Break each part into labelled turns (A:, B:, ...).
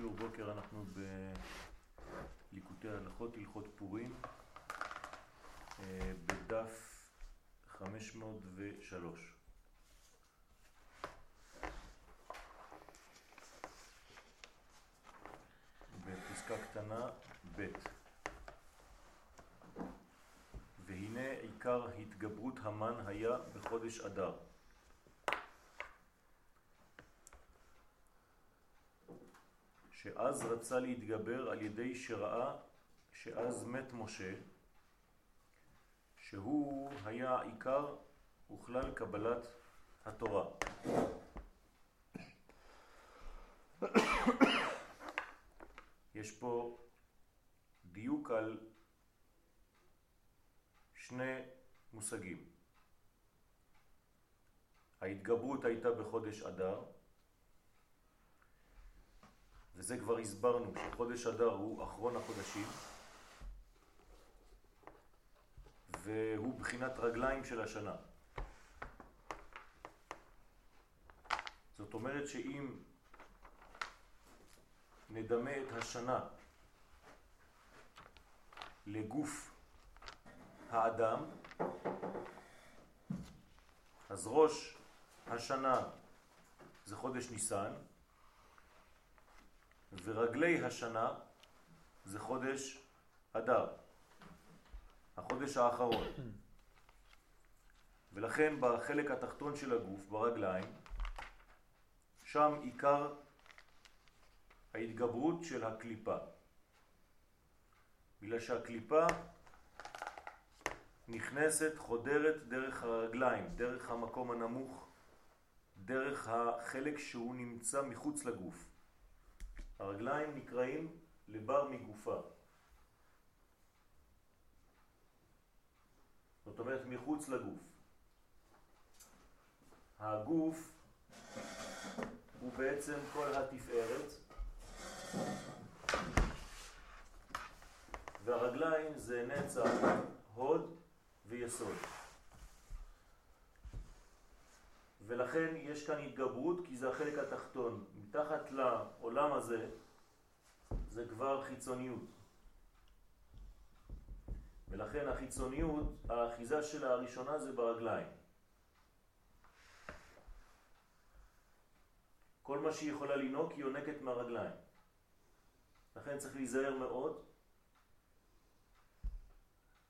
A: שיעור בוקר אנחנו בליקוטי הלכות, הלכות פורים, אה, בדף 503. בפסקה קטנה ב' והנה עיקר התגברות המן היה בחודש אדר. שאז רצה להתגבר על ידי שראה שאז מת משה, שהוא היה עיקר וכלל קבלת התורה. יש פה דיוק על שני מושגים. ההתגברות הייתה בחודש אדר, וזה כבר הסברנו שחודש אדר הוא אחרון החודשים והוא בחינת רגליים של השנה. זאת אומרת שאם נדמה את השנה לגוף האדם, אז ראש השנה זה חודש ניסן, ורגלי השנה זה חודש אדר, החודש האחרון. ולכן בחלק התחתון של הגוף, ברגליים, שם עיקר ההתגברות של הקליפה. בגלל שהקליפה נכנסת, חודרת דרך הרגליים, דרך המקום הנמוך, דרך החלק שהוא נמצא מחוץ לגוף. הרגליים נקראים לבר מגופה. זאת אומרת מחוץ לגוף. הגוף הוא בעצם כל התפארת והרגליים זה נצח, הוד ויסוד. ולכן יש כאן התגברות כי זה החלק התחתון. מתחת לעולם הזה זה כבר חיצוניות. ולכן החיצוניות, האחיזה שלה הראשונה זה ברגליים. כל מה שהיא יכולה לנהוג היא יונקת מהרגליים. לכן צריך להיזהר מאוד,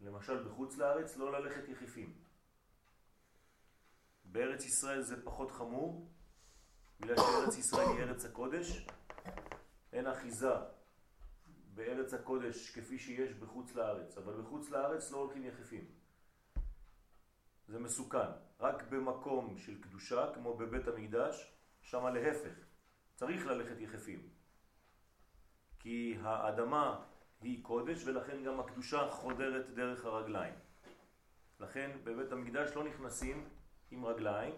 A: למשל בחוץ לארץ, לא ללכת יחיפים. בארץ ישראל זה פחות חמור, בגלל שארץ ישראל היא ארץ הקודש, אין אחיזה בארץ הקודש כפי שיש בחוץ לארץ, אבל בחוץ לארץ לא הולכים יחפים. זה מסוכן. רק במקום של קדושה, כמו בבית המקדש, שם להפך, צריך ללכת יחפים. כי האדמה היא קודש ולכן גם הקדושה חודרת דרך הרגליים. לכן בבית המקדש לא נכנסים עם רגליים,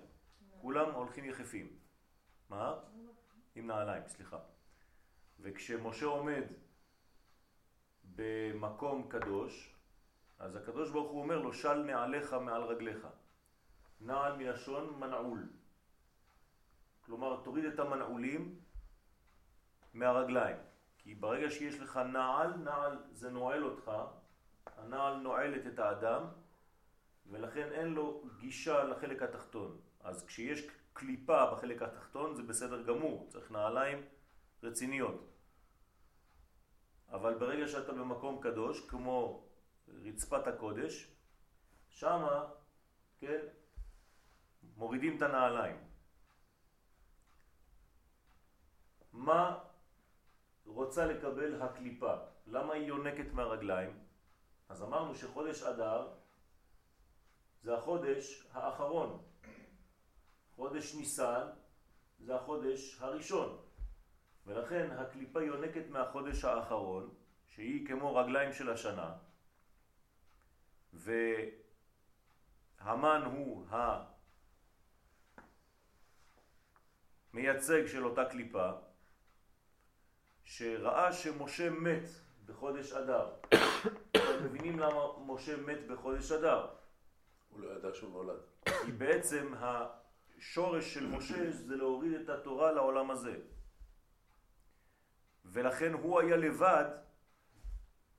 A: כולם הולכים יחפים. מה? עם נעליים, סליחה. וכשמשה עומד במקום קדוש, אז הקדוש ברוך הוא אומר לו, של נעליך מעל רגליך. נעל מלשון מנעול. כלומר, תוריד את המנעולים מהרגליים. כי ברגע שיש לך נעל, נעל זה נועל אותך, הנעל נועלת את האדם, ולכן אין לו גישה לחלק התחתון. אז כשיש קליפה בחלק התחתון זה בסדר גמור, צריך נעליים רציניות. אבל ברגע שאתה במקום קדוש, כמו רצפת הקודש, שמה, כן, מורידים את הנעליים. מה רוצה לקבל הקליפה? למה היא יונקת מהרגליים? אז אמרנו שחודש אדר זה החודש האחרון. חודש ניסן זה החודש הראשון. ולכן הקליפה יונקת מהחודש האחרון, שהיא כמו רגליים של השנה, והמן הוא המייצג של אותה קליפה, שראה שמשה מת בחודש אדר. אתם מבינים למה משה מת בחודש אדר?
B: הוא לא ידע שהוא נולד.
A: כי בעצם השורש של משה זה להוריד את התורה לעולם הזה. ולכן הוא היה לבד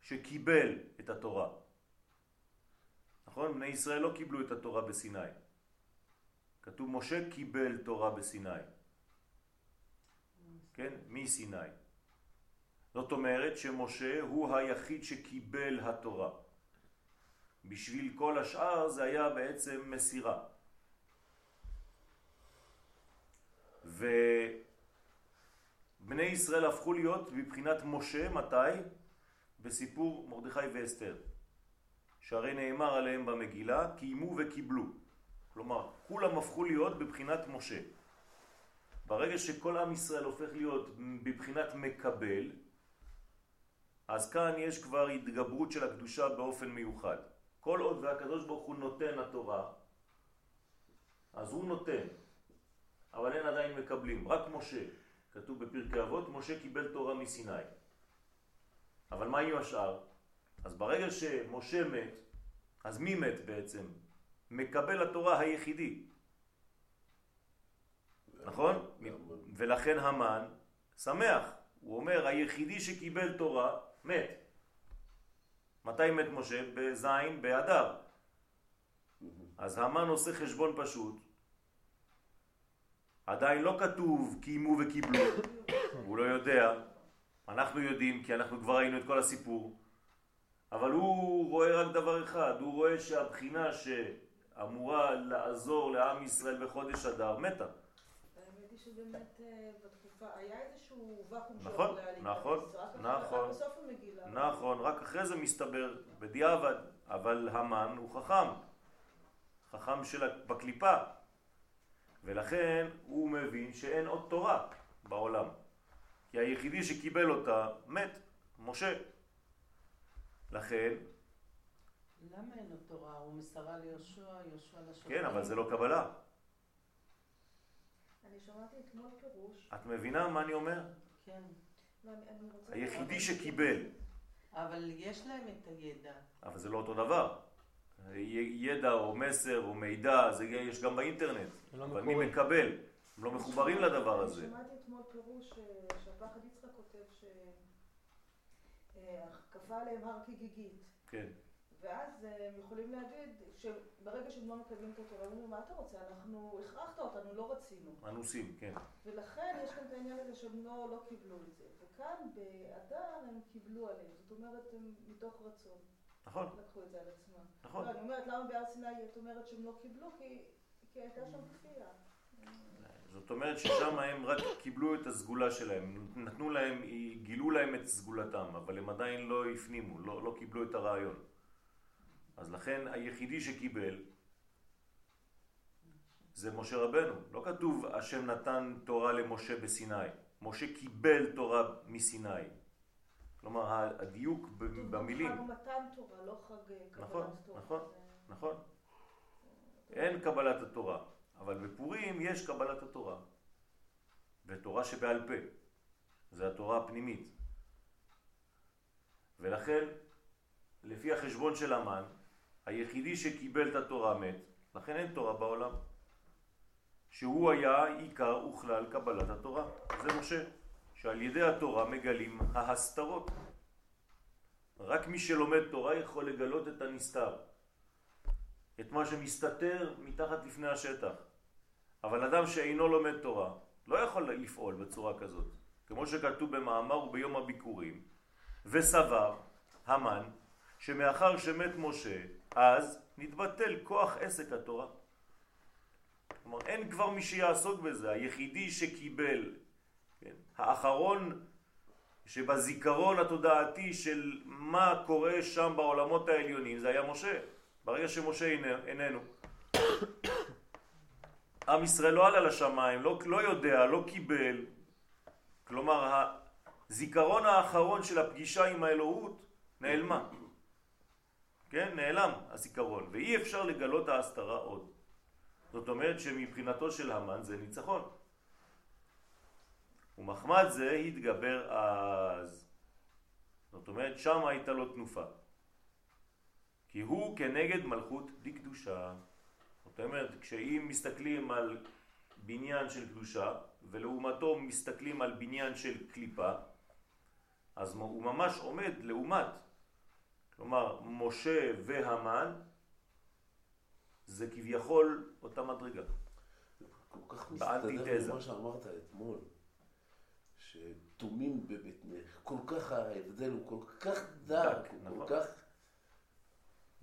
A: שקיבל את התורה. נכון? בני ישראל לא קיבלו את התורה בסיני. כתוב משה קיבל תורה בסיני. כן? מסיני. זאת אומרת שמשה הוא היחיד שקיבל התורה. בשביל כל השאר זה היה בעצם מסירה. ובני ישראל הפכו להיות בבחינת משה, מתי? בסיפור מרדכי ואסתר. שהרי נאמר עליהם במגילה, קיימו וקיבלו. כלומר, כולם הפכו להיות בבחינת משה. ברגע שכל עם ישראל הופך להיות בבחינת מקבל, אז כאן יש כבר התגברות של הקדושה באופן מיוחד. כל עוד והקדוש ברוך הוא נותן התורה, אז הוא נותן, אבל אין עדיין מקבלים, רק משה. כתוב בפרקי אבות, משה קיבל תורה מסיני. אבל מה עם השאר? אז ברגע שמשה מת, אז מי מת בעצם? מקבל התורה היחידי. נכון? ולכן המן שמח. הוא אומר, היחידי שקיבל תורה מת. מתי מת משה? בזין, באדר. אז המן עושה חשבון פשוט. עדיין לא כתוב קיימו וקיבלו, הוא לא יודע. אנחנו יודעים כי אנחנו כבר ראינו את כל הסיפור. אבל הוא רואה רק דבר אחד, הוא רואה שהבחינה שאמורה לעזור לעם ישראל בחודש אדר מתה.
C: שבאמת אה, בתקופה היה איזשהו ואקום
A: נכון, נכון, נכון,
C: בסוף המגילה.
A: נכון, רק אחרי זה מסתבר בדיעבד, אבל המן הוא חכם, חכם של בקליפה, ולכן הוא מבין שאין עוד תורה בעולם, כי היחידי שקיבל אותה מת, משה. לכן...
D: למה אין לו תורה? הוא מסרה ליהושע, יהושע לשופטים.
A: כן, אבל זה לא קבלה.
C: אני שמעתי אתמול פירוש.
A: את מבינה מה אני אומר?
D: כן.
C: לא,
A: היחידי שקיבל.
D: אבל יש להם את הידע.
A: אבל זה לא אותו דבר. ידע או מסר או מידע, זה יש גם באינטרנט.
E: לא
A: אבל מי. מקבל? הם לא מחוברים לדבר הזה.
C: אני שמעתי אתמול פירוש אה, שהפחד יצחק כותב שכפה עליהם הר כגיגית.
A: כן.
C: ואז אה, הם יכולים להגיד שברגע שהם לא מקבלים את התורה, אומרים, מה אתה רוצה? אנחנו, הכרחת אותנו, לא רצינו.
A: אנוסים, כן.
C: ולכן יש כאן את העניין הזה שהם לא, לא קיבלו את זה. וכאן באדר הם קיבלו עליהם. זאת אומרת, הם מתוך רצון
A: נכון,
C: לקחו את זה על עצמם.
A: נכון.
C: לא, אני אומרת, למה בהר סיני את אומרת שהם לא קיבלו? כי, כי הייתה שם כפייה.
A: זאת אומרת ששם הם רק קיבלו את הסגולה שלהם, נתנו להם, גילו להם את סגולתם, אבל הם עדיין לא הפנימו, לא, לא קיבלו את הרעיון. אז לכן היחידי שקיבל זה משה רבנו. לא כתוב השם נתן תורה למשה בסיני. משה קיבל תורה מסיני. כלומר, הדיוק במילים.
C: חג מתן תורה, לא חג אה, קבלת
A: נכון,
C: תורה.
A: נכון. נכון? אין קבלת התורה, אבל בפורים יש קבלת התורה. ותורה שבעל פה. זה התורה הפנימית. ולכן, לפי החשבון של המן, היחידי שקיבל את התורה מת, לכן אין תורה בעולם. שהוא היה עיקר וכלל קבלת התורה. זה משה, שעל ידי התורה מגלים ההסתרות. רק מי שלומד תורה יכול לגלות את הנסתר. את מה שמסתתר מתחת לפני השטח. אבל אדם שאינו לומד תורה לא יכול לפעול בצורה כזאת. כמו שכתוב במאמר וביום הביקורים, וסבר המן שמאחר שמת משה, אז נתבטל כוח עסק התורה. כלומר, אין כבר מי שיעסוק בזה. היחידי שקיבל, כן, האחרון שבזיכרון התודעתי של מה קורה שם בעולמות העליונים, זה היה משה. ברגע שמשה איננו, עם ישראל לא עלה לשמיים, לא, לא יודע, לא קיבל. כלומר, הזיכרון האחרון של הפגישה עם האלוהות נעלמה. כן? נעלם הזיכרון, ואי אפשר לגלות ההסתרה עוד. זאת אומרת שמבחינתו של המן זה ניצחון. ומחמד זה התגבר אז. זאת אומרת, שם הייתה לו תנופה. כי הוא כנגד מלכות דקדושה. זאת אומרת, כשאם מסתכלים על בניין של קדושה, ולעומתו מסתכלים על בניין של קליפה, אז הוא ממש עומד לעומת. כלומר, משה והמן זה כביכול אותה מדרגה.
B: כל כך מסתדר
A: באנטיתזה.
B: עם מה שאמרת אתמול, שתומים בבטנך, כל כך ההבדל הוא כל כך דק,
A: דק,
B: הוא
A: נכון.
B: כל כך...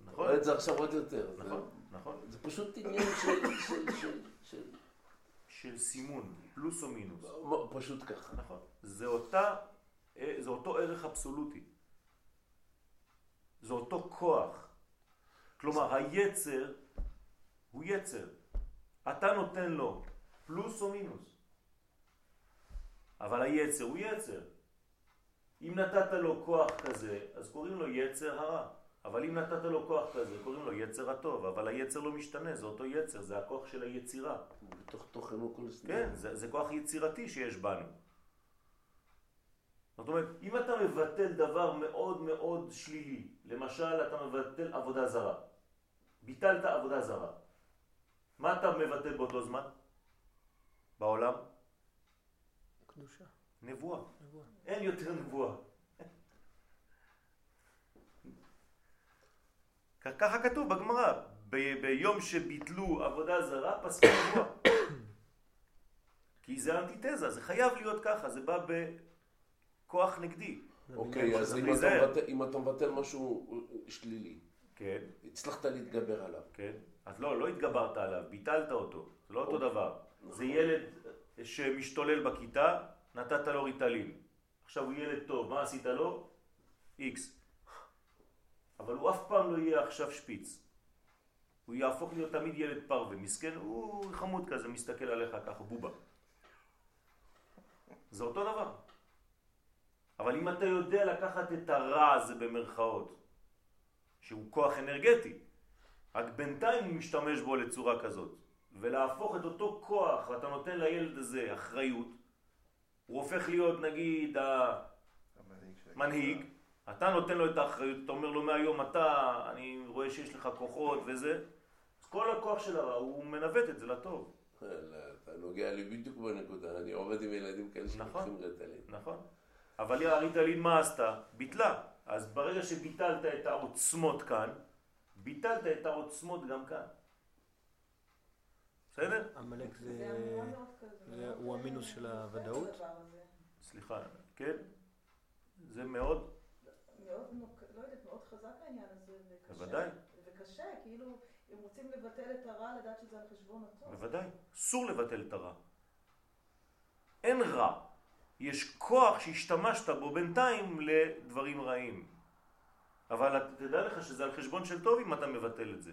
A: נכון?
B: רואה את זה עכשיו עוד יותר. זה-
A: נכון, נכון.
B: זה פשוט עניין של... של- של- של...
A: של סימון, פלוס או מינוס.
B: פשוט ככה.
A: נכון. זה אותה, אה, זה אותו ערך אבסולוטי. זה אותו כוח. כלומר, היצר הוא יצר. אתה נותן לו פלוס או מינוס. אבל היצר הוא יצר. אם נתת לו כוח כזה, אז קוראים לו יצר הרע. אבל אם נתת לו כוח כזה, קוראים לו יצר הטוב. אבל היצר לא משתנה, זה אותו יצר, זה הכוח של היצירה.
B: בתוך תוכנו כל סדר.
A: כן, זה, זה כוח יצירתי שיש בנו. זאת אומרת, אם אתה מבטל דבר מאוד מאוד שלילי, למשל אתה מבטל עבודה זרה, ביטלת עבודה זרה, מה אתה מבטל באותו זמן? בעולם?
E: קדושה,
A: נבואה.
E: נבואה.
A: אין יותר נבואה. ככה כתוב בגמרא, ב- ביום שביטלו עבודה זרה פסקו נבואה. כי זה אנטיתזה, זה חייב להיות ככה, זה בא בכוח נגדי.
B: אוקיי, אז אם אתה. מבטל- אם אתה מבטל משהו שלילי,
A: כן,
B: הצלחת להתגבר עליו.
A: כן. אז לא, לא התגברת עליו, ביטלת אותו. זה לא אותו
B: אוקיי.
A: דבר.
B: נכון.
A: זה ילד שמשתולל בכיתה, נתת לו ריטלין. עכשיו הוא ילד טוב, מה עשית לו? איקס. אבל הוא אף פעם לא יהיה עכשיו שפיץ. הוא יהפוך להיות תמיד ילד פרווה. מסכן, הוא חמוד כזה, מסתכל עליך ככה, בובה. זה אותו דבר. אבל אם אתה יודע לקחת את הרע הזה במרכאות, שהוא כוח אנרגטי, רק בינתיים הוא משתמש בו לצורה כזאת, ולהפוך את אותו כוח, ואתה נותן לילד הזה אחריות, הוא הופך להיות נגיד המנהיג, אתה נותן לו את האחריות, אתה אומר לו מהיום אתה, אני רואה שיש לך כוחות וזה, אז כל הכוח של הרע הוא מנווט את זה לטוב,
B: אלא, אתה נוגע לי בדיוק בנקודה, אני עובד עם ילדים כאלה
A: נכון.
B: שלוקחים רטלין.
A: נכון? אבל הריטלין מה עשתה? ביטלה. אז ברגע שביטלת את העוצמות כאן, ביטלת את העוצמות גם כאן. בסדר?
E: עמלק זה...
C: זה
E: הוא המינוס של הוודאות?
A: סליחה, כן? זה מאוד,
C: מאוד, נוק- לא יודעת, מאוד חזק העניין הזה, וקשה.
A: בוודאי.
C: וקשה, כאילו, אם רוצים לבטל את הרע, לדעת שזה על חשבון הטוב.
A: בוודאי. אסור לבטל את הרע. אין רע. יש כוח שהשתמשת בו בינתיים לדברים רעים. אבל תדע לך שזה על חשבון של טוב אם אתה מבטל את זה.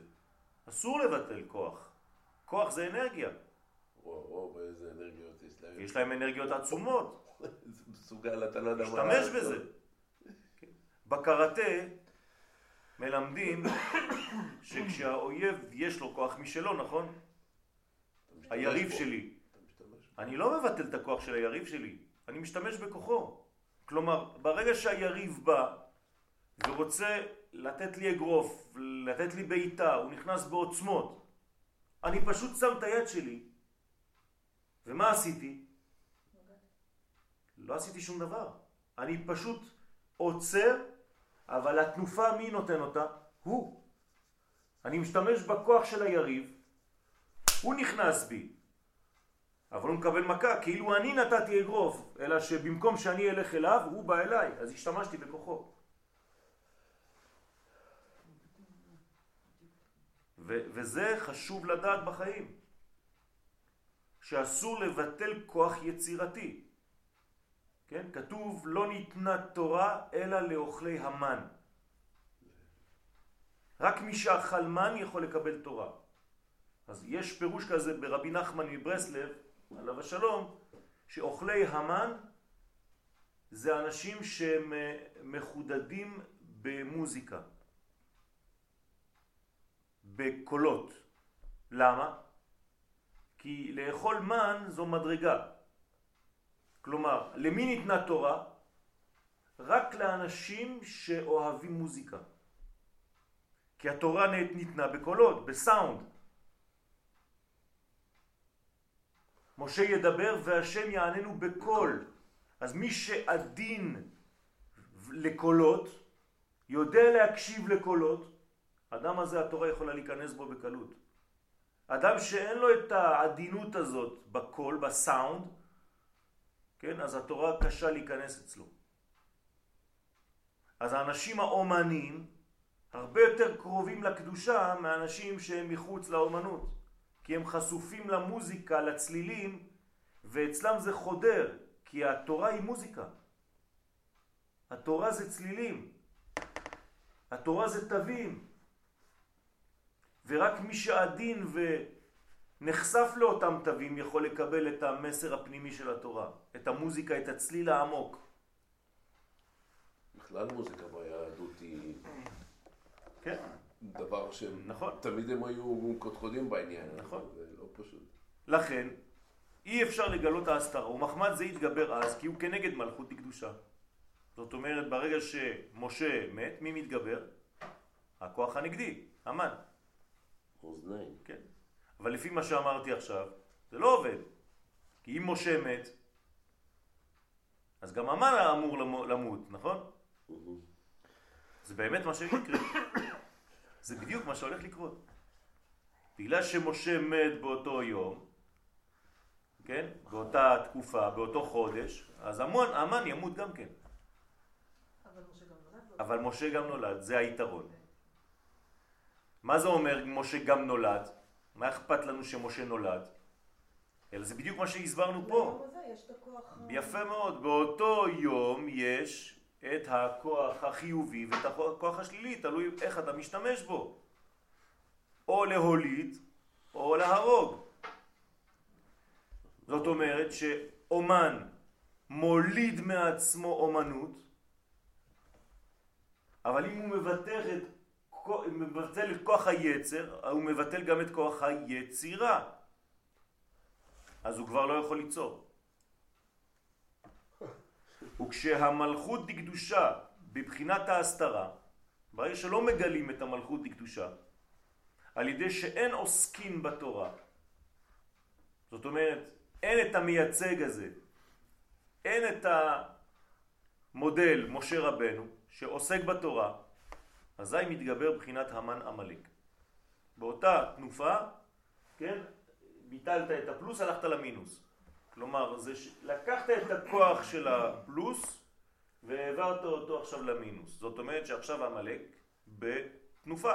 A: אסור לבטל כוח. כוח זה אנרגיה.
B: וואו, וואו, באיזה אנרגיות יש להם.
A: יש להם אנרגיות עצומות.
B: זה מסוגל, אתה לא יודע מה לעשות.
A: בזה. בקראטה מלמדים שכשהאויב יש לו כוח משלו, נכון? היריב. שלי. אני לא מבטל את הכוח של היריב שלי, אני משתמש בכוחו. כלומר, ברגע שהיריב בא ורוצה לתת לי אגרוף, לתת לי בעיטה, הוא נכנס בעוצמות, אני פשוט שם את היד שלי, ומה עשיתי? לא עשיתי שום דבר. אני פשוט עוצר, אבל התנופה מי נותן אותה? הוא. אני משתמש בכוח של היריב, הוא נכנס בי, אבל הוא מקבל מכה, כאילו אני נתתי אגרוף, אלא שבמקום שאני אלך אליו, הוא בא אליי, אז השתמשתי בכוחו. ו- וזה חשוב לדעת בחיים, שאסור לבטל כוח יצירתי. כן? כתוב לא ניתנה תורה אלא לאוכלי המן. רק מי שאכל מן יכול לקבל תורה. אז יש פירוש כזה ברבי נחמן מברסלב, עליו השלום, שאוכלי המן זה אנשים שהם אה, מחודדים במוזיקה, בקולות. למה? כי לאכול מן זו מדרגה. כלומר, למי ניתנה תורה? רק לאנשים שאוהבים מוזיקה. כי התורה ניתנה בקולות, בסאונד. משה ידבר והשם יעננו בקול. אז מי שעדין לקולות, יודע להקשיב לקולות, אדם הזה התורה יכולה להיכנס בו בקלות. אדם שאין לו את העדינות הזאת בקול, בסאונד, כן, אז התורה קשה להיכנס אצלו. אז האנשים האומנים הרבה יותר קרובים לקדושה מאנשים שהם מחוץ לאומנות, כי הם חשופים למוזיקה, לצלילים, ואצלם זה חודר, כי התורה היא מוזיקה. התורה זה צלילים, התורה זה תווים, ורק מי שעדין ונחשף לאותם תווים יכול לקבל את המסר הפנימי של התורה, את המוזיקה, את הצליל העמוק.
B: בכלל מוזיקה ביהדות היא
A: כן,
B: דבר שהם...
A: נכון.
B: תמיד הם היו קודקודים בעניין.
A: נכון.
B: זה לא פשוט.
A: לכן אי אפשר לגלות ההסתרה, ומחמד זה יתגבר אז כי הוא כנגד מלכות דקדושה. זאת אומרת, ברגע שמשה מת, מי מתגבר? הכוח הנגדי, המן.
B: אוזניים.
A: כן. אבל לפי מה שאמרתי עכשיו, זה לא עובד. כי אם משה מת, אז גם המן אמור למו- למות, נכון? זה באמת מה שיקרה. זה בדיוק מה שהולך לקרות. בגלל שמשה מת באותו יום, כן? באותה תקופה, באותו חודש, אז המון, המן ימות גם כן.
C: אבל משה גם נולד לו.
A: אבל משה גם נולד, זה היתרון. מה זה אומר משה גם נולד? מה אכפת לנו שמשה נולד? אלא זה בדיוק מה שהסברנו פה.
C: ליום הזה יש את הכוח... ה-
A: יפה מאוד, באותו יום יש את הכוח החיובי ואת הכוח השלילי, תלוי איך אתה משתמש בו. או להוליד או להרוג. זאת אומרת שאומן מוליד מעצמו אומנות, אבל אם הוא מבטל את, מבטל את כוח היצר, הוא מבטל גם את כוח היצירה. אז הוא כבר לא יכול ליצור. וכשהמלכות דקדושה בבחינת ההסתרה, ברגע שלא מגלים את המלכות דקדושה, על ידי שאין עוסקים בתורה, זאת אומרת, אין את המייצג הזה, אין את המודל משה רבנו שעוסק בתורה, אזי מתגבר בחינת המן עמלק. באותה תנופה, כן, ביטלת את הפלוס, הלכת למינוס. כלומר, זה ש... לקחת את הכוח של הפלוס והעברת אותו עכשיו למינוס. זאת אומרת שעכשיו עמלק בתנופה.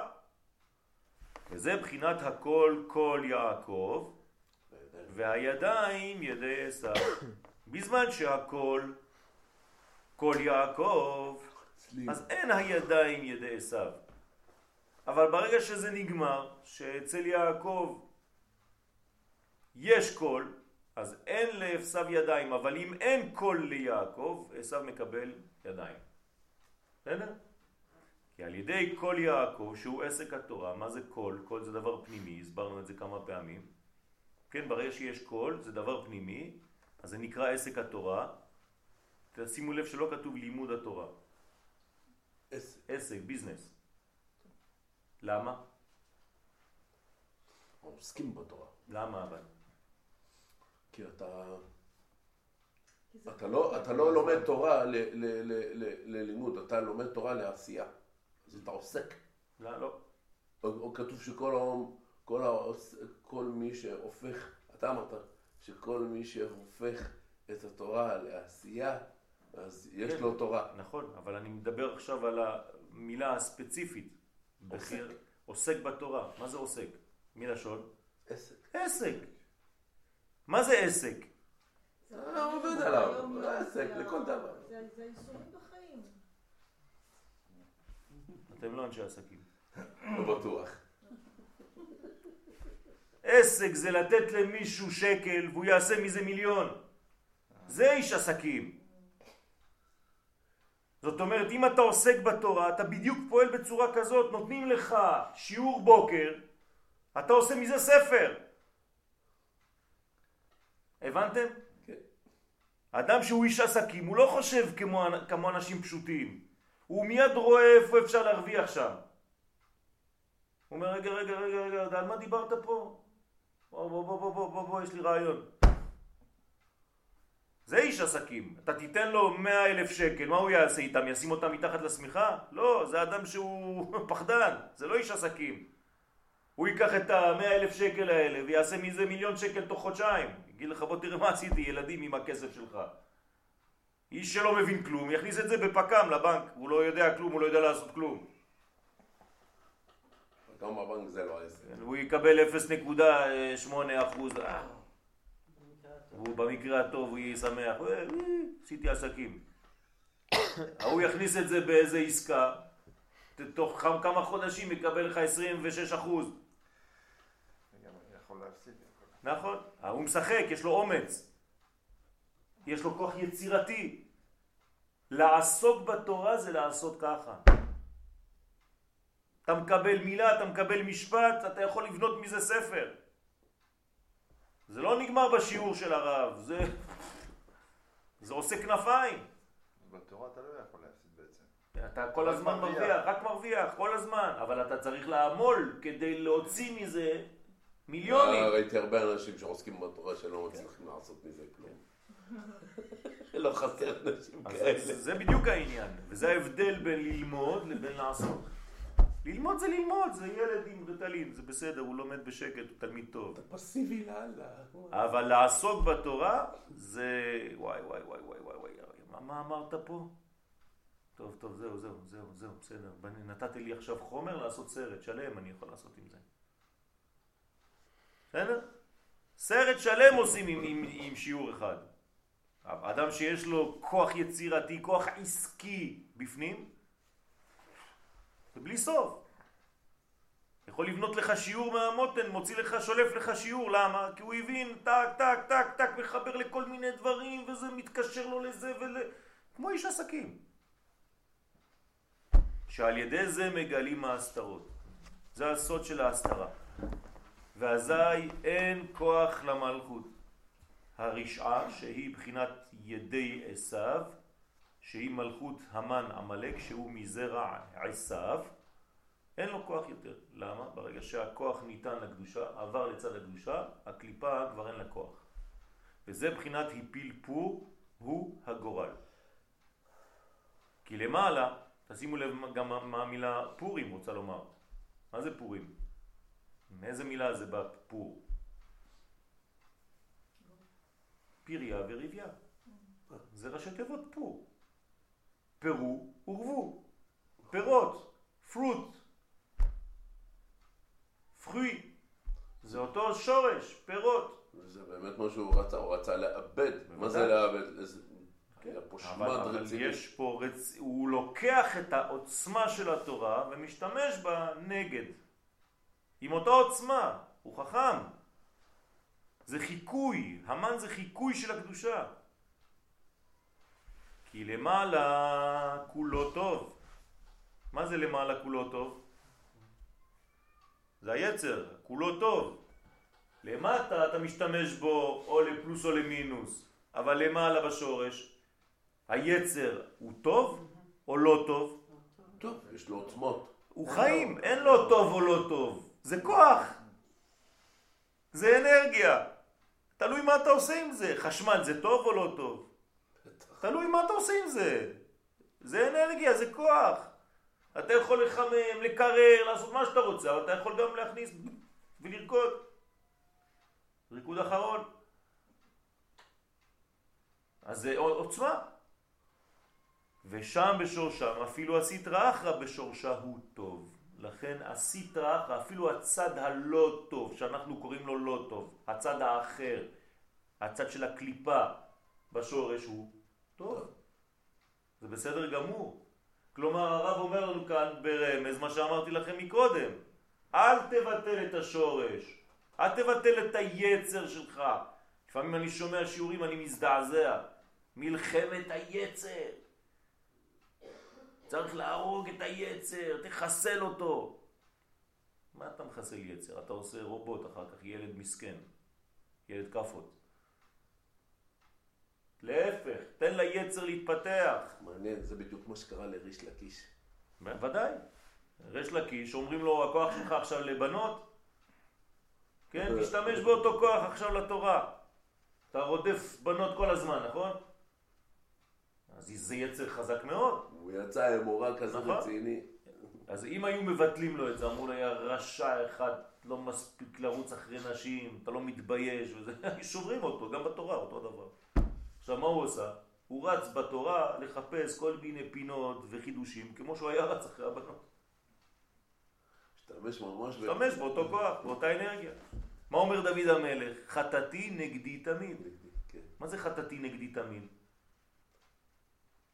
A: וזה בחינת הכל כל יעקב והידיים ידי עשיו. בזמן שהכל כל יעקב,
B: צליל.
A: אז אין הידיים ידי עשיו. אבל ברגע שזה נגמר, שאצל יעקב יש קול, אז אין לעשו ידיים, אבל אם אין קול ליעקב, עשו מקבל ידיים. בסדר? כי על ידי קול יעקב, שהוא עסק התורה, מה זה קול? קול זה דבר פנימי, הסברנו את זה כמה פעמים. כן, ברגע שיש קול, זה דבר פנימי, אז זה נקרא עסק התורה. תשימו לב שלא כתוב לימוד התורה,
B: עסק.
A: עסק, business. למה?
B: עוסקים בתורה.
A: למה אבל?
B: כי אתה... אתה לא, אתה לא לומד תורה ל, ל, ל, ל, ללימוד, אתה לומד תורה לעשייה. אז אתה עוסק.
A: לא, לא.
B: או, כתוב שכל העם, כל, העוס, כל מי שהופך, אתה אמרת, שכל מי שהופך את התורה לעשייה, אז יש
A: כן.
B: לו תורה.
A: נכון, אבל אני מדבר עכשיו על המילה הספציפית. בחיר, עוסק בתורה. מה זה עוסק? מלשון?
B: עסק.
A: עסק. מה זה עסק?
C: זה
B: אה,
C: החיים,
B: עובד עליו, זה עסק, לכל דבר.
C: זה זה היישומים בחיים.
A: אתם לא אנשי עסקים.
B: לא בטוח.
A: עסק זה לתת למישהו שקל והוא יעשה מזה מיליון. זה איש עסקים. זאת אומרת, אם אתה עוסק בתורה, אתה בדיוק פועל בצורה כזאת, נותנים לך שיעור בוקר, אתה עושה מזה ספר. הבנתם?
B: כן.
A: אדם שהוא איש עסקים, הוא לא חושב כמו, כמו אנשים פשוטים. הוא מיד רואה איפה אפשר להרוויח שם. הוא אומר, רגע, רגע, רגע, רגע, על מה דיברת פה? בוא, בוא, בוא, בוא, בוא, בוא, בוא, יש לי רעיון. זה איש עסקים. אתה תיתן לו מאה אלף שקל, מה הוא יעשה איתם? ישים אותם מתחת לשמיכה? לא, זה אדם שהוא פחדן, זה לא איש עסקים. הוא ייקח את המאה אלף שקל האלה ויעשה מזה מיליון שקל תוך חודשיים. יגיד לך בוא תראה מה עשיתי ילדים עם הכסף שלך. איש שלא מבין כלום, יכניס את זה בפק"ם לבנק, הוא לא יודע כלום, הוא לא יודע לעשות כלום.
B: גם בבנק זה לא עסק.
A: הוא יקבל 0.8 אחוז, אה, הוא במקרה הטוב הוא יהיה שמח, "אה, אה, עשיתי עסקים. ההוא יכניס את זה באיזה עסקה, תוך כמה חודשים יקבל לך 26 אחוז.
F: גם יכול להפסיד. יכול.
A: נכון, ההוא משחק, יש לו אומץ, יש לו כוח יצירתי. לעסוק בתורה זה לעשות ככה. אתה מקבל מילה, אתה מקבל משפט, אתה יכול לבנות מזה ספר. זה לא נגמר בשיעור של הרב, זה, זה עושה כנפיים.
F: בתורה אתה לא יכול להפסיד בעצם.
A: אתה כל הזמן.
F: מרוויח,
A: רק מרוויח, כל הזמן, אבל אתה צריך לעמול כדי להוציא מזה מיליונים.
B: אה, ראיתי הרבה אנשים שעוסקים בתורה שלא מצליחים לעשות מזה כלום. לא חסר אנשים כאלה.
A: זה, בדיוק העניין, וזה ההבדל בין ללמוד לבין לעשות. ללמוד זה ללמוד, זה ילד עם רטלין, זה בסדר, הוא לומד בשקט, הוא תלמיד טוב.
B: פסיבי לאללה.
A: אבל לעסוק בתורה זה... וואי וואי וואי וואי וואי וואי, מה, מה אמרת פה? טוב, טוב, זהו, זהו, זהו, זהו, בסדר. נתת לי עכשיו חומר לעשות סרט שלם, אני יכול לעשות עם זה. בסדר? סרט שלם עושים עם, עם, עם שיעור אחד. אדם שיש לו כוח יצירתי, כוח עסקי בפנים, זה בלי סוף. יכול לבנות לך שיעור מהמותן, מוציא לך, שולף לך שיעור, למה? כי הוא הבין, טק, טק, טק, טק, מחבר לכל מיני דברים, וזה מתקשר לו לזה ול... כמו איש עסקים. שעל ידי זה מגלים ההסתרות. זה הסוד של ההסתרה. ואזי אין כוח למלכות. הרשעה, שהיא בחינת ידי עשיו, שהיא מלכות המן עמלק, שהוא מזרע עשיו, אין לו כוח יותר. למה? ברגע שהכוח ניתן לקדושה, עבר לצד הקדושה, הקליפה כבר אין לה כוח. וזה בחינת הפיל פור, הוא הגורל. כי למעלה, תשימו לב גם מה- המילה פורים רוצה לומר. מה זה פורים? מאיזה מילה זה בא פור? פיריה וריביה. זה ראשי תיבות פור. פירו ורבו. פירות, פרוט. פרוי. זה אותו שורש, פירות.
B: זה באמת מה שהוא רצה, הוא רצה לאבד. מה זה לאבד? איזה- היה פה
A: כן. אבל,
B: שמד
A: אבל
B: רציני.
A: יש פה, רצ... הוא לוקח את העוצמה של התורה ומשתמש בה נגד. עם אותה עוצמה, הוא חכם. זה חיקוי, המן זה חיקוי של הקדושה. כי למעלה כולו טוב. מה זה למעלה כולו טוב? זה היצר, כולו טוב. למטה אתה משתמש בו או לפלוס או למינוס, אבל למעלה בשורש, היצר הוא טוב או לא טוב?
B: טוב, יש לו עוצמות.
A: הוא חיים, אין לו טוב או לא טוב, זה כוח, זה אנרגיה, תלוי מה אתה עושה עם זה, חשמל זה טוב או לא טוב? תלוי מה אתה עושה עם זה, זה אנרגיה, זה כוח, אתה יכול לחמם, לקרר, לעשות מה שאתה רוצה, אבל אתה יכול גם להכניס ולרקוד, ריקוד אחרון, אז זה עוצמה. ושם בשורשם, אפילו הסטרא אחרא בשורשה הוא טוב. לכן הסטרא אחרא, אפילו הצד הלא טוב, שאנחנו קוראים לו לא טוב, הצד האחר, הצד של הקליפה בשורש הוא טוב. זה בסדר גמור. כלומר הרב אומר לנו כאן ברמז מה שאמרתי לכם מקודם. אל תבטל את השורש, אל תבטל את היצר שלך. לפעמים אני שומע שיעורים, אני מזדעזע. מלחמת היצר. צריך להרוג את היצר, תחסל אותו. מה אתה מחסל יצר? אתה עושה רובוט אחר כך, ילד מסכן, ילד כאפות. להפך, תן ליצר להתפתח.
B: מעניין, זה בדיוק מה שקרה לריש לקיש.
A: בוודאי. ריש לקיש, אומרים לו, הכוח שלך עכשיו לבנות, כן, תשתמש באותו כוח עכשיו לתורה. אתה רודף בנות כל הזמן, נכון? אז זה יצר חזק מאוד.
B: הוא יצא עם מורה כזה
A: נכון.
B: רציני.
A: אז אם היו מבטלים לו את זה, אמרו לו, יא רשע אחד, לא מספיק לרוץ אחרי נשים, אתה לא מתבייש, וזה, שוברים אותו, גם בתורה, אותו דבר. עכשיו, מה הוא עושה? הוא רץ בתורה לחפש כל מיני פינות וחידושים, כמו שהוא היה רץ אחרי הבנות.
B: השתמש ממש ב...
A: משתמש באותו כוח, באותה אנרגיה. מה אומר דוד המלך? חטאתי נגדי תמיד.
B: כן.
A: מה זה חטאתי נגדי תמיד?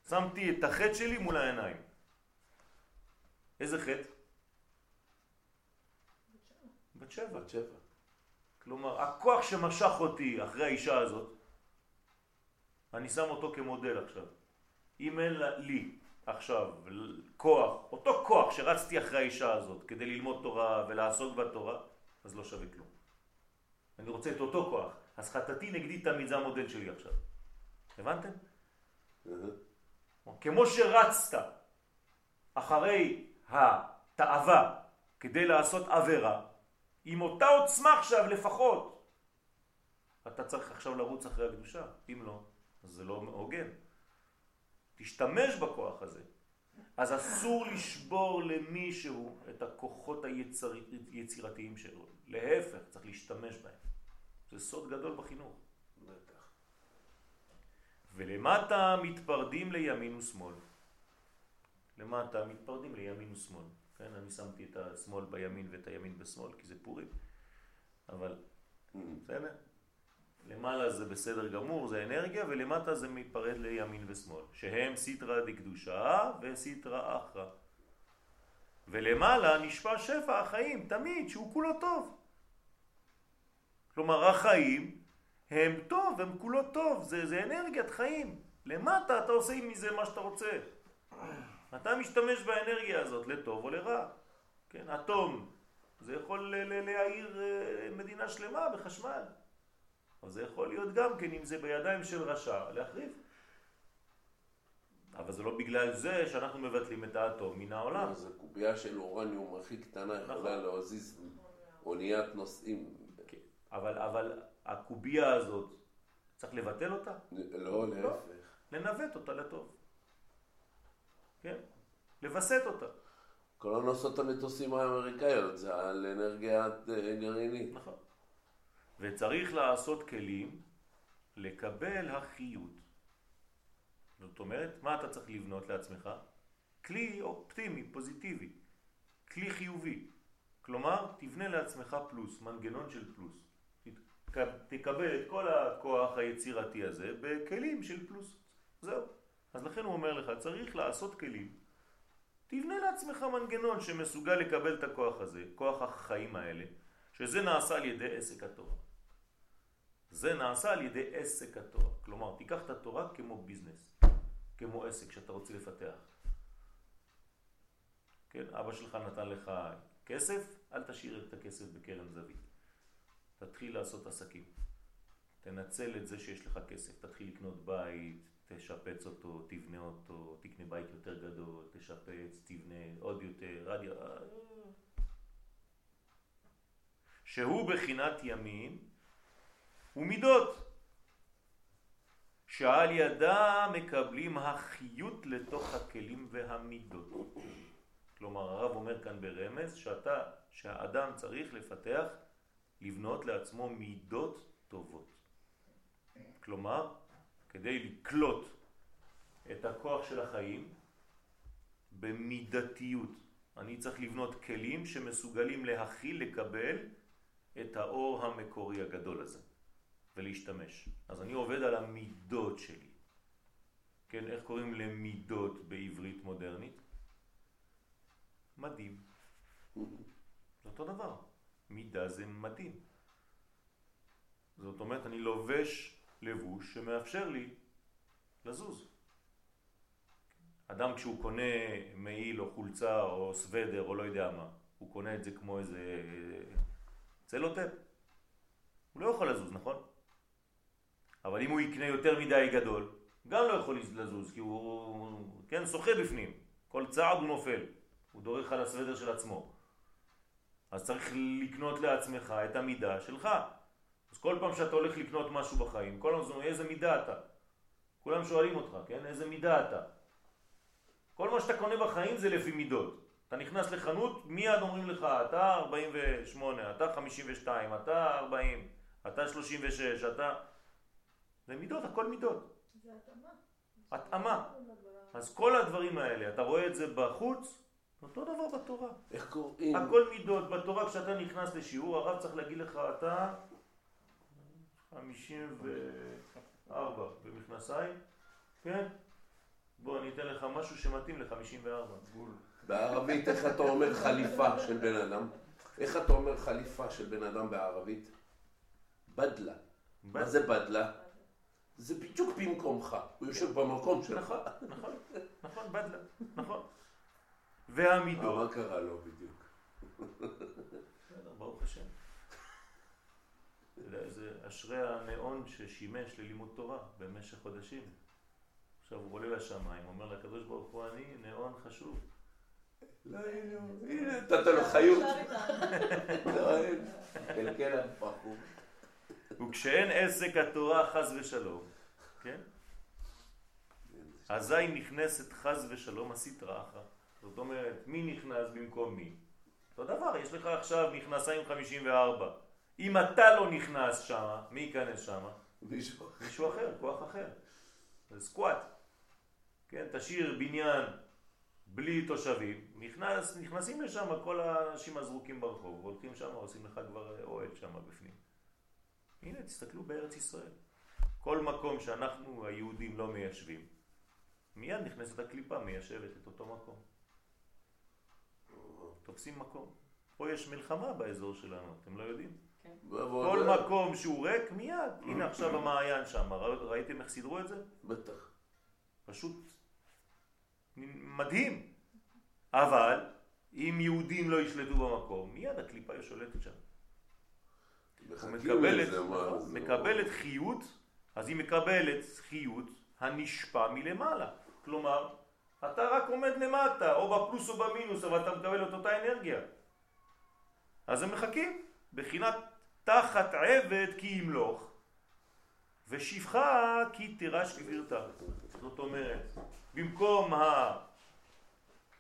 A: שמתי את החטא שלי מול העיניים. איזה חטא? בת שבע.
B: בת שבע.
A: כלומר, הכוח שמשך אותי אחרי האישה הזאת, אני שם אותו כמודל עכשיו. אם אין לי עכשיו כוח, אותו כוח שרצתי אחרי האישה הזאת כדי ללמוד תורה ולעסוק בתורה, אז לא שווה כלום. אני רוצה את אותו כוח. אז חטאתי נגדי תמיד, זה המודל שלי עכשיו. הבנתם? כמו שרצת אחרי התאווה כדי לעשות עבירה, עם אותה עוצמה עכשיו לפחות, אתה צריך עכשיו לרוץ אחרי הקדושה. אם לא, אז זה לא הוגן. תשתמש בכוח הזה. אז אסור לשבור למישהו את הכוחות. היצירתיים שלו. להפך, צריך להשתמש בהם. זה סוד גדול בחינוך. ולמטה מתפרדים לימין ושמאל. למטה מתפרדים לימין ושמאל. כן, אני שמתי את השמאל בימין ואת הימין בשמאל, כי זה פורים. אבל, בסדר? למעלה זה בסדר גמור, זה אנרגיה, ולמטה זה מתפרד לימין ושמאל, שהם סיטרא דקדושה וסיטרא אחרא. ולמעלה נשפע שפע החיים, תמיד, שהוא כולו טוב. כלומר, החיים הם טוב, הם כולו טוב, זה, זה אנרגיית חיים. למטה אתה עושה מזה מה שאתה רוצה. אתה משתמש באנרגיה הזאת לטוב או לרע. כן, אטום, זה יכול ל- ל- להאיר אה, מדינה שלמה בחשמל. אבל זה יכול להיות גם כן, אם זה בידיים של רשע, להחריב. אבל זה לא בגלל זה שאנחנו מבטלים את האטום מן העולם.
B: אז הקובייה של אורניום הכי קטנה יכולה
A: נכון.
B: להזיז אוניית נוסעים.
A: כן. אבל, אבל הקובייה הזאת, צריך לבטל אותה?
B: לא, להפך.
A: לנווט אותה לטוב. כן? לווסת אותה.
B: כל הנוסעות המטוסים האמריקאיות זה על אנרגיית אה, גרעינית.
A: נכון. וצריך לעשות כלים לקבל החיות. זאת אומרת, מה אתה צריך לבנות לעצמך? כלי אופטימי, פוזיטיבי, כלי חיובי. כלומר, תבנה לעצמך פלוס, מנגנון של פלוס. תק- תקבל את כל הכוח היצירתי הזה בכלים של פלוס. זהו. אז לכן הוא אומר לך, צריך לעשות כלים. תבנה לעצמך מנגנון שמסוגל לקבל את הכוח הזה, כוח החיים האלה, שזה נעשה על ידי עסק התורה. זה נעשה על ידי עסק התורה. כלומר, תיקח את התורה כמו ביזנס, כמו עסק שאתה רוצה לפתח. כן, אבא שלך נתן לך כסף, אל תשאיר את הכסף בקרן זווית. תתחיל לעשות עסקים. תנצל את זה שיש לך כסף, תתחיל לקנות בית, תשפץ אותו, תבנה אותו, תקנה בית יותר גדול, תשפץ, תבנה עוד יותר, רדיו... שהוא בחינת ימין ומידות, שעל ידה מקבלים החיות לתוך הכלים והמידות. כלומר, הרב אומר כאן ברמז שאתה, שהאדם צריך לפתח, לבנות לעצמו מידות טובות. כלומר, כדי לקלוט את הכוח של החיים במידתיות. אני צריך לבנות כלים שמסוגלים להכיל, לקבל את האור המקורי הגדול הזה ולהשתמש. אז אני עובד על המידות שלי. כן, איך קוראים למידות בעברית מודרנית? מדים. זה אותו דבר. מידה זה מדים. זאת אומרת, אני לובש לבוש שמאפשר לי לזוז. אדם כשהוא קונה מעיל או חולצה או סוודר או לא יודע מה, הוא קונה את זה כמו איזה צלוטפ. הוא לא יכול לזוז, נכון? אבל אם הוא יקנה יותר מדי גדול, גם לא יכול לזוז, כי הוא, כן, שוחה בפנים. כל צעד הוא נופל. הוא דורך על הסוודר של עצמו. אז צריך לקנות לעצמך את המידה שלך. אז כל פעם שאתה הולך לקנות משהו בחיים, כל פעם זה אומר איזה מידה אתה. כולם שואלים אותך, כן? איזה מידה אתה. כל מה שאתה קונה בחיים זה לפי מידות. אתה נכנס לחנות, מיד אומרים לך, אתה 48, אתה 52, אתה 40, אתה 36, אתה... זה מידות, הכל מידות.
C: זה התאמה.
A: התאמה. אז כל הדברים האלה, אתה רואה את זה בחוץ, אותו דבר בתורה.
B: איך קוראים?
A: הכל מידות. בתורה כשאתה נכנס לשיעור, הרב צריך להגיד לך, אתה 54 במכנסיים, כן? בוא, אני אתן לך משהו שמתאים ל-54.
B: בערבית איך אתה אומר חליפה של בן אדם? איך אתה אומר חליפה של בן אדם בערבית? בדלה. מה זה בדלה? זה בדיוק במקומך, הוא יושב במקום שלך.
A: נכון, נכון, נכון, בדלה, נכון. והמידות.
B: מה קרה לו בדיוק?
A: בסדר, ברוך השם. זה אשרי הנאון ששימש ללימוד תורה במשך חודשים. עכשיו הוא עולה לשמיים, אומר לקדוש ברוך הוא, אני נאון חשוב.
B: לא, הנה, הנה, נתת לו חיות. לא. קלקל הפחור.
A: וכשאין עסק התורה חס ושלום, כן? אזי נכנסת חס ושלום הסטרא אחרא. זאת אומרת, מי נכנס במקום מי? אותו דבר, יש לך עכשיו מכנסיים 54. אם אתה לא נכנס שם, מי ייכנס שם?
B: מישהו
A: מישהו אחר, כוח אחר. זה סקואט. כן, תשאיר בניין בלי תושבים, נכנס, נכנסים לשם כל האנשים הזרוקים ברחוב, והולכים שם, עושים לך כבר אוהל שם בפנים. הנה, תסתכלו בארץ ישראל. כל מקום שאנחנו היהודים לא מיישבים, מיד נכנסת הקליפה, מיישבת את אותו מקום. תופסים מקום. פה יש מלחמה באזור שלנו, אתם לא יודעים? כל מקום שהוא ריק, מיד. הנה עכשיו המעיין שם, ראיתם איך סידרו את זה?
B: בטח.
A: פשוט מדהים. אבל אם יהודים לא ישלטו במקום, מיד הקליפה היא שולטת שם. מקבלת,
B: לזה, מה,
A: נכון, מקבלת חיות, אז היא מקבלת חיות הנשפע מלמעלה. כלומר, אתה רק עומד למטה, או בפלוס או במינוס, אבל אתה מקבל את אותה אנרגיה. אז הם מחכים, בחינת תחת עבד כי ימלוך, ושפחה כי תירש גבירתה. זאת אומרת, במקום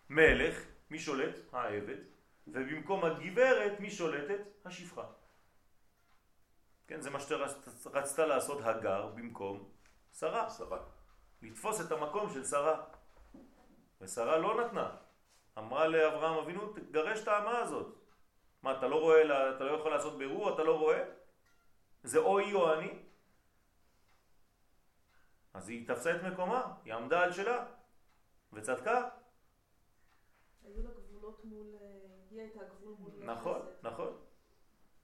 A: המלך, מי שולט? העבד, ובמקום הגברת, מי שולטת? השפחה. כן, זה מה שרצתה לעשות הגר במקום שרה.
B: עשרה.
A: לתפוס את המקום של שרה. ושרה לא נתנה. אמרה לאברהם אבינו, תגרש את האמה הזאת. מה, אתה לא רואה, אתה לא יכול לעשות בירור, אתה לא רואה? זה או היא או אני. אז היא תפסה את מקומה, היא עמדה על שלה, וצדקה.
C: היו לה גבולות מול... אה, היא הייתה הגבול מול...
A: נכון. נכון.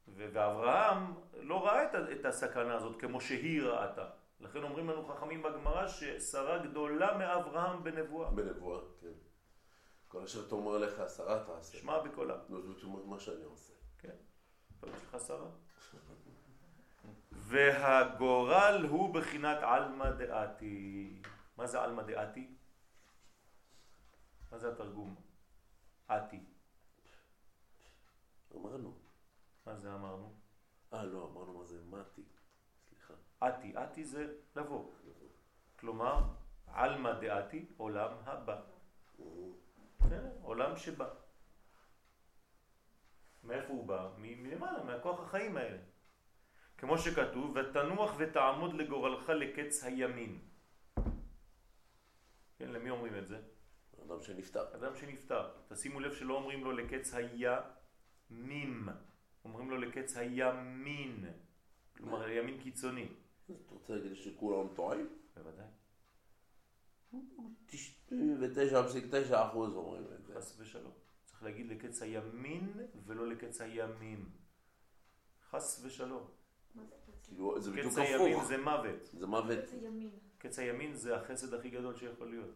A: ואברהם לא ראה את הסכנה הזאת כמו שהיא ראתה. לכן אומרים לנו חכמים בגמרא ששרה גדולה מאברהם בנבואה.
B: בנבואה, כן. כל אשר תאמר לך עשרה תעשה.
A: שמע בקולה.
B: נו, זאת אומרת מה שאני עושה.
A: כן, טוב, יש לך שרה. והגורל הוא בחינת עלמא דעתי. מה זה עלמא דעתי? מה זה התרגום? עתי.
B: אמרנו.
A: מה זה אמרנו?
B: אה, לא, אמרנו מה זה מתי.
A: עתי. עתי זה לבוא. כלומר, עלמא דעתי, עולם הבא. עולם שבא. מאיפה הוא בא? מלמעלה, מהכוח החיים האלה. כמו שכתוב, ותנוח ותעמוד לגורלך לקץ הימין. כן, למי אומרים את זה?
B: אדם שנפטר.
A: אדם שנפטר. תשימו לב שלא אומרים לו לקץ הימים, אומרים לו לקץ הימין. כלומר, ימין קיצוני.
B: אתה רוצה להגיד שכולם טועים?
A: בוודאי.
B: 99.9 אחוז אומרים את זה.
A: חס ושלום. צריך להגיד לקץ הימין ולא לקץ הימים. חס ושלום.
C: מה זה קץ
B: כאילו, זה בדיוק
A: קץ הימין
B: הפוך.
A: זה מוות.
B: זה מוות.
C: קץ הימין.
A: קץ הימין זה החסד הכי גדול שיכול להיות.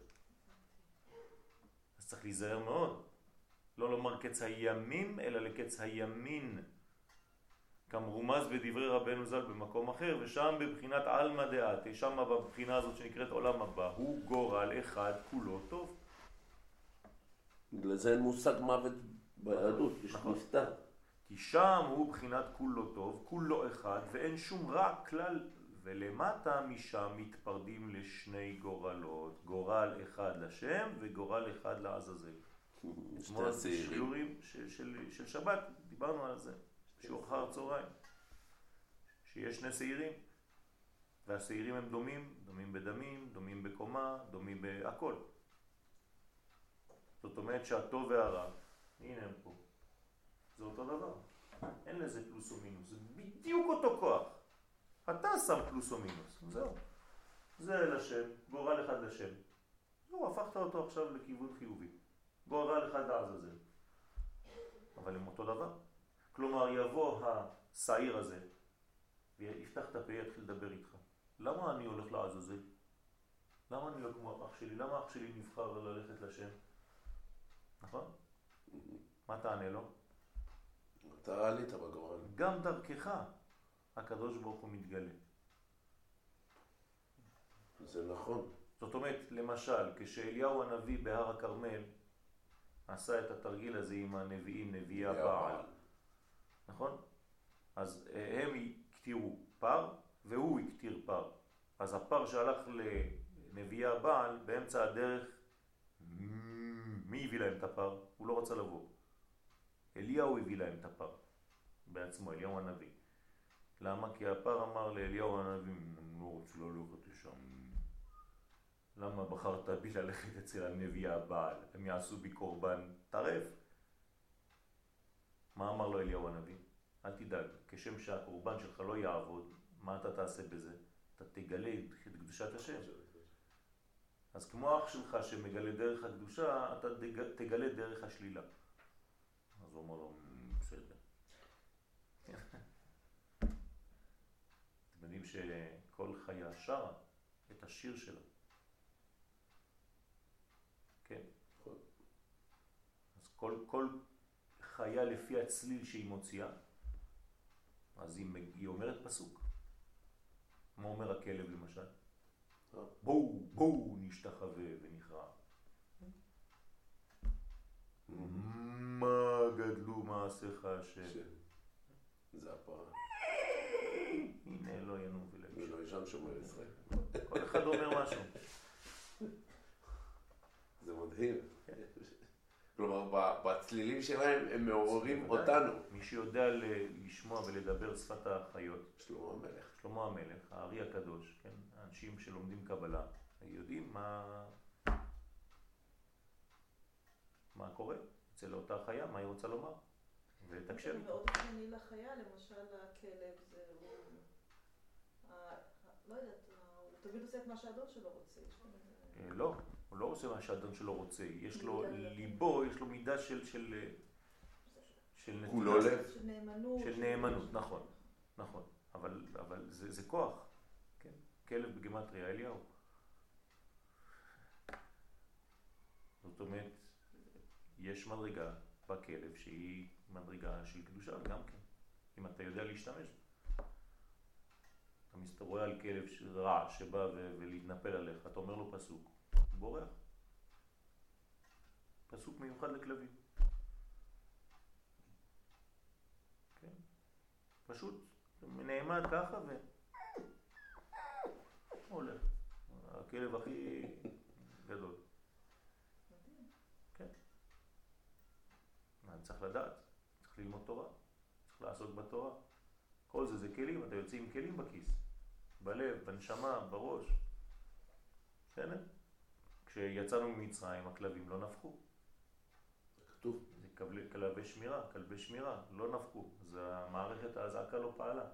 A: אז צריך להיזהר מאוד. לא לומר קץ הימים, אלא לקץ הימין. כמרומז בדברי רבנו ז"ל במקום אחר, ושם בבחינת עלמא דעתי, שם בבחינה הזאת שנקראת עולם הבא, הוא גורל אחד כולו טוב.
B: בגלל זה אין מושג מוות ביהדות, יש
A: נכון.
B: נפטר.
A: כי שם הוא בחינת כולו טוב, כולו אחד, ואין שום רע כלל, ולמטה משם מתפרדים לשני גורלות, גורל אחד לשם וגורל אחד לעזאזל. אתמול בשיעורים של, של, של שבת דיברנו על זה, שיעור אחר צהריים, שיש שני שעירים, והשעירים הם דומים, דומים בדמים, דומים בקומה, דומים בהכל. זאת אומרת שהטוב והרע, הנה הם פה, זה אותו דבר. אין לזה פלוס או מינוס, זה בדיוק אותו כוח. אתה שם פלוס או מינוס, זהו. זה לשם, גורל אחד לשם. זהו, הפכת אותו עכשיו לכיוון חיובי. גורל אחד לעזאזל. אבל הם אותו דבר. כלומר, יבוא השעיר הזה ויפתח את הפה, יתחיל לדבר איתך. למה אני הולך לעזאזל? למה אני לא כמו אח שלי? למה אח שלי נבחר ללכת לשם? נכון? מה תענה לו?
B: אתה עלית בגורל.
A: גם דרכך הקדוש ברוך הוא מתגלה.
B: זה נכון.
A: זאת אומרת, למשל, כשאליהו הנביא בהר הכרמל עשה את התרגיל הזה עם הנביאים, נביאי הבעל, נכון? אז אה, הם הקטירו פר והוא הקטיר פר. אז הפר שהלך לנביאי הבעל, באמצע הדרך, מי הביא להם את הפר? הוא לא רצה לבוא. אליהו הביא להם את הפר בעצמו, אליהו הנביא. למה? כי הפר אמר לאליהו הנביא, לא רוצה ללכת לשם. למה בחרת בי ללכת אצל הנביא הבעל? הם יעשו בי קורבן טרף. מה אמר לו אליהו הנביא? אל תדאג, כשם שהקורבן שלך לא יעבוד, מה אתה תעשה בזה? אתה תגלה את קדושת השם. אז כמו אח שלך שמגלה דרך הקדושה, אתה תגלה דרך השלילה. אז הוא אומר לו, בסדר. אתם יודעים שכל חיה שרה את השיר שלה. כן. אז כל, כל חיה לפי הצליל שהיא מוציאה, אז היא, היא אומרת פסוק. מה אומר הכלב למשל? בואו, בואו נשתחווה ונכרע. מה גדלו מעשיך השם?
B: זה הפרה.
A: הנה לא ינום ולב.
B: ולא ישן שומר ישראל.
A: כל אחד אומר משהו.
B: זה מדהים. כלומר, בצלילים שלהם הם מעוררים אותנו.
A: מי שיודע לשמוע ולדבר שפת החיות.
B: שלמה המלך.
A: שלמה המלך, הארי הקדוש, כן? האנשים שלומדים קבלה, יודעים מה, מה קורה אצל אותה חיה, מה היא רוצה לומר, ולתקשר איתה.
C: מאוד ענייני לחיה, למשל הכלב, זה לא יודעת, הוא תמיד עושה את מה שהאדון שלו רוצה.
A: אה, לא, הוא לא עושה מה שהאדון שלו רוצה, יש לו ליבו, יש לו מידה של... של
B: של כולו לב.
C: של נאמנות.
A: של נאמנות, נכון, נכון. אבל, אבל זה, זה כוח, כן? כלב בגמטריה אליהו. זאת אומרת, יש מדרגה בכלב שהיא מדרגה של קדושה גם כן, אם אתה יודע להשתמש. אתה מסתרואה על כלב רע שבא ולהתנפל עליך, אתה אומר לו פסוק, בורח. פסוק מיוחד לכלבים. כן? פשוט נעמד ככה ו... הולך. הכלב הכי גדול. כן. אני צריך לדעת, צריך ללמוד תורה, צריך לעסוק בתורה. כל זה זה כלים, אתה יוצא עם כלים בכיס, בלב, בנשמה, בראש. בסדר? כשיצאנו ממצרים הכלבים לא נפחו.
B: כתוב.
A: זה כלבי שמירה, כלבי שמירה, לא נפקו, אז המערכת האזעקה לא פעלה.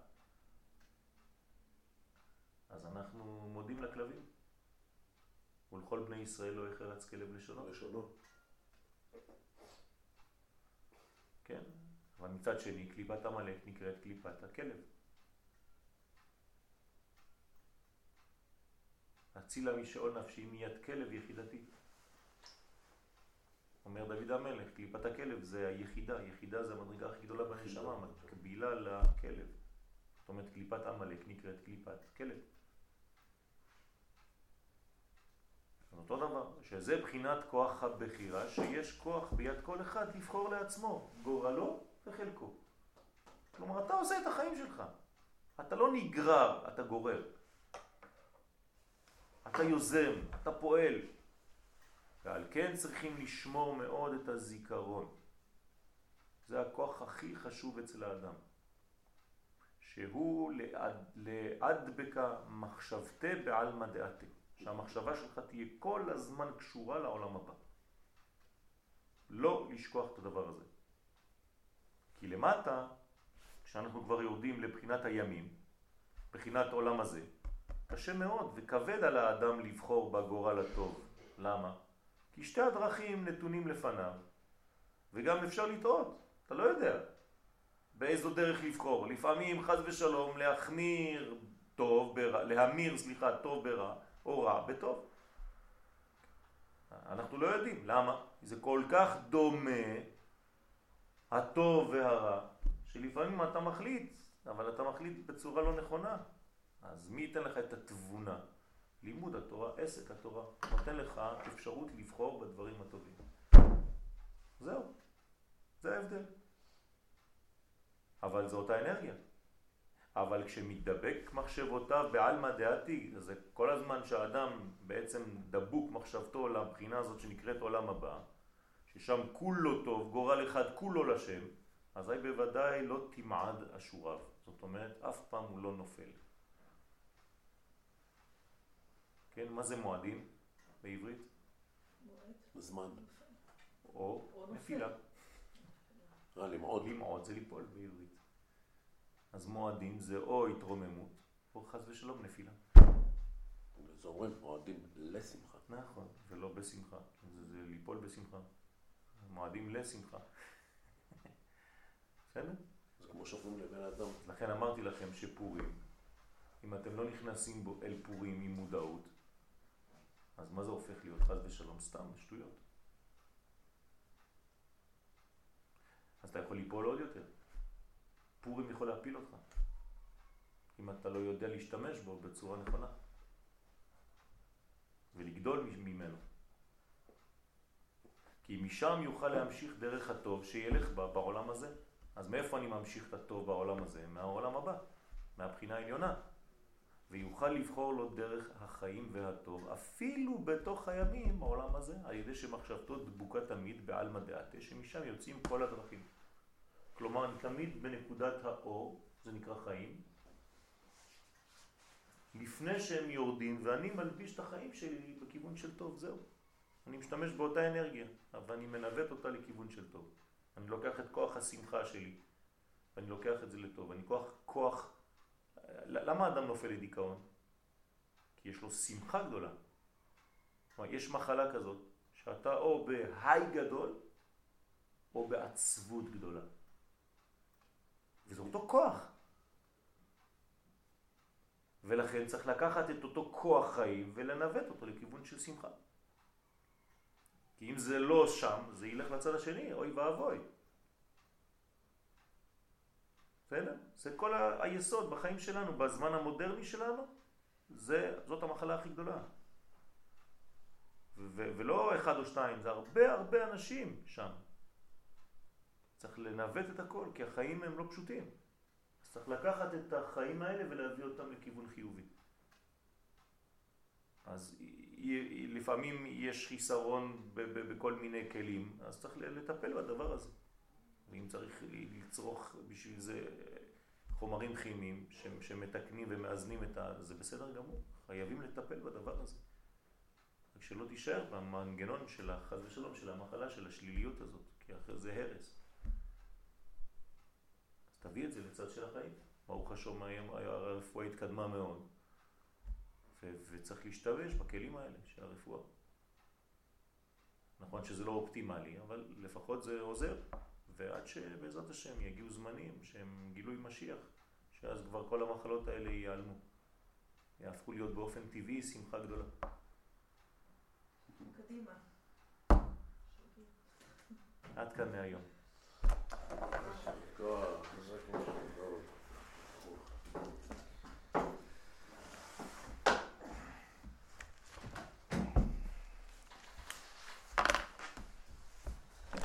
A: אז אנחנו מודים לכלבים. ולכל בני ישראל לא יחרץ כלב לשונו.
B: לשונו.
A: כן, אבל מצד שני קליפת המלאק נקראת קליפת הכלב. הצילה משאול נפשי מיד כלב יחידתי. אומר דוד המלך, קליפת הכלב זה היחידה, יחידה זה המדרגה הכי גדולה בנשמה, מקבילה לכלב. זאת אומרת, קליפת עמלק נקראת קליפת כלב. אותו דבר, שזה בחינת כוח הבחירה, שיש כוח ביד כל אחד לבחור לעצמו, גורלו וחלקו. כלומר, אתה עושה את החיים שלך. אתה לא נגרר, אתה גורר. אתה יוזם, אתה פועל. ועל כן צריכים לשמור מאוד את הזיכרון. זה הכוח הכי חשוב אצל האדם. שהוא להדבקה מחשבתי בעלמא דעתי. שהמחשבה שלך תהיה כל הזמן קשורה לעולם הבא. לא לשכוח את הדבר הזה. כי למטה, כשאנחנו כבר יורדים לבחינת הימים, בחינת עולם הזה, קשה מאוד וכבד על האדם לבחור בגורל הטוב. למה? כי שתי הדרכים נתונים לפניו, וגם אפשר לטעות, אתה לא יודע באיזו דרך לבחור. לפעמים חז ושלום להחמיר טוב ברע, להמיר, סליחה, טוב ברע, או רע בטוב. אנחנו לא יודעים, למה? זה כל כך דומה, הטוב והרע, שלפעמים אתה מחליט, אבל אתה מחליט בצורה לא נכונה. אז מי ייתן לך את התבונה? לימוד התורה, עסק התורה, נותן לך אפשרות לבחור בדברים הטובים. זהו, זה ההבדל. אבל זו אותה אנרגיה. אבל כשמתדבק מחשבותיו בעלמא דעתי, זה כל הזמן שהאדם בעצם דבוק מחשבתו לבחינה הזאת שנקראת עולם הבא, ששם כולו טוב, גורל אחד כולו לשם, אזי בוודאי לא תמעד אשוריו. זאת אומרת, אף פעם הוא לא נופל. כן, מה זה מועדים בעברית?
B: זמן.
A: או נפילה.
B: אה, למעוד.
A: למעוד זה ליפול בעברית. אז מועדים זה או התרוממות, או חס ושלום נפילה.
B: זה אומרים מועדים לשמחה.
A: נכון, ולא בשמחה. זה, זה ליפול בשמחה. מועדים לשמחה. בסדר?
B: זה כמו שאומרים לבן אדם.
A: לכן אמרתי לכם שפורים, אם אתם לא נכנסים בו אל פורים עם מודעות, אז מה זה הופך להיות חס ושלום? סתם, שטויות. אז אתה יכול ליפול עוד יותר. פורים יכול להפיל אותך, אם אתה לא יודע להשתמש בו בצורה נכונה, ולגדול ממנו. כי משם יוכל להמשיך דרך הטוב שילך בה בעולם הזה. אז מאיפה אני ממשיך את הטוב בעולם הזה? מהעולם הבא, מהבחינה העליונה. ויוכל לבחור לו דרך החיים והטוב, אפילו בתוך הימים בעולם הזה, על ידי שמחשבתו דבוקה תמיד בעלמא דעתה, שמשם יוצאים כל הדרכים. כלומר, אני תמיד בנקודת האור, זה נקרא חיים, לפני שהם יורדים, ואני מלביש את החיים שלי בכיוון של טוב, זהו. אני משתמש באותה אנרגיה, אבל אני מנווט אותה לכיוון של טוב. אני לוקח את כוח השמחה שלי, ואני לוקח את זה לטוב. אני כוח, כוח... למה אדם נופל לדיכאון? כי יש לו שמחה גדולה. כלומר, יש מחלה כזאת, שאתה או בהיי גדול, או בעצבות גדולה. וזה אותו כוח. ולכן צריך לקחת את אותו כוח חיים ולנווט אותו לכיוון של שמחה. כי אם זה לא שם, זה ילך לצד השני, אוי ואבוי. בסדר? זה כל ה- היסוד בחיים שלנו, בזמן המודרני שלנו, זה, זאת המחלה הכי גדולה. ו- ולא אחד או שתיים, זה הרבה הרבה אנשים שם. צריך לנווט את הכל, כי החיים הם לא פשוטים. אז צריך לקחת את החיים האלה ולהביא אותם לכיוון חיובי. אז לפעמים יש חיסרון בכל מיני כלים, אז צריך לטפל בדבר הזה. ואם צריך לצרוך בשביל זה חומרים כימיים שמתקנים ומאזנים את ה... זה בסדר גמור, חייבים לטפל בדבר הזה. רק שלא תישאר במנגנון של החז ושלום, של המחלה, של השליליות הזאת, כי אחרי זה הרס. אז תביא את זה לצד של החיים. ברוך השם, הרפואה התקדמה מאוד, וצריך להשתמש בכלים האלה של הרפואה. נכון שזה לא אופטימלי, אבל לפחות זה עוזר. ועד שבעזרת השם יגיעו זמנים שהם גילוי משיח, שאז כבר כל המחלות האלה ייעלמו. יהפכו להיות באופן טבעי שמחה גדולה.
C: קדימה.
A: עד כאן מהיום.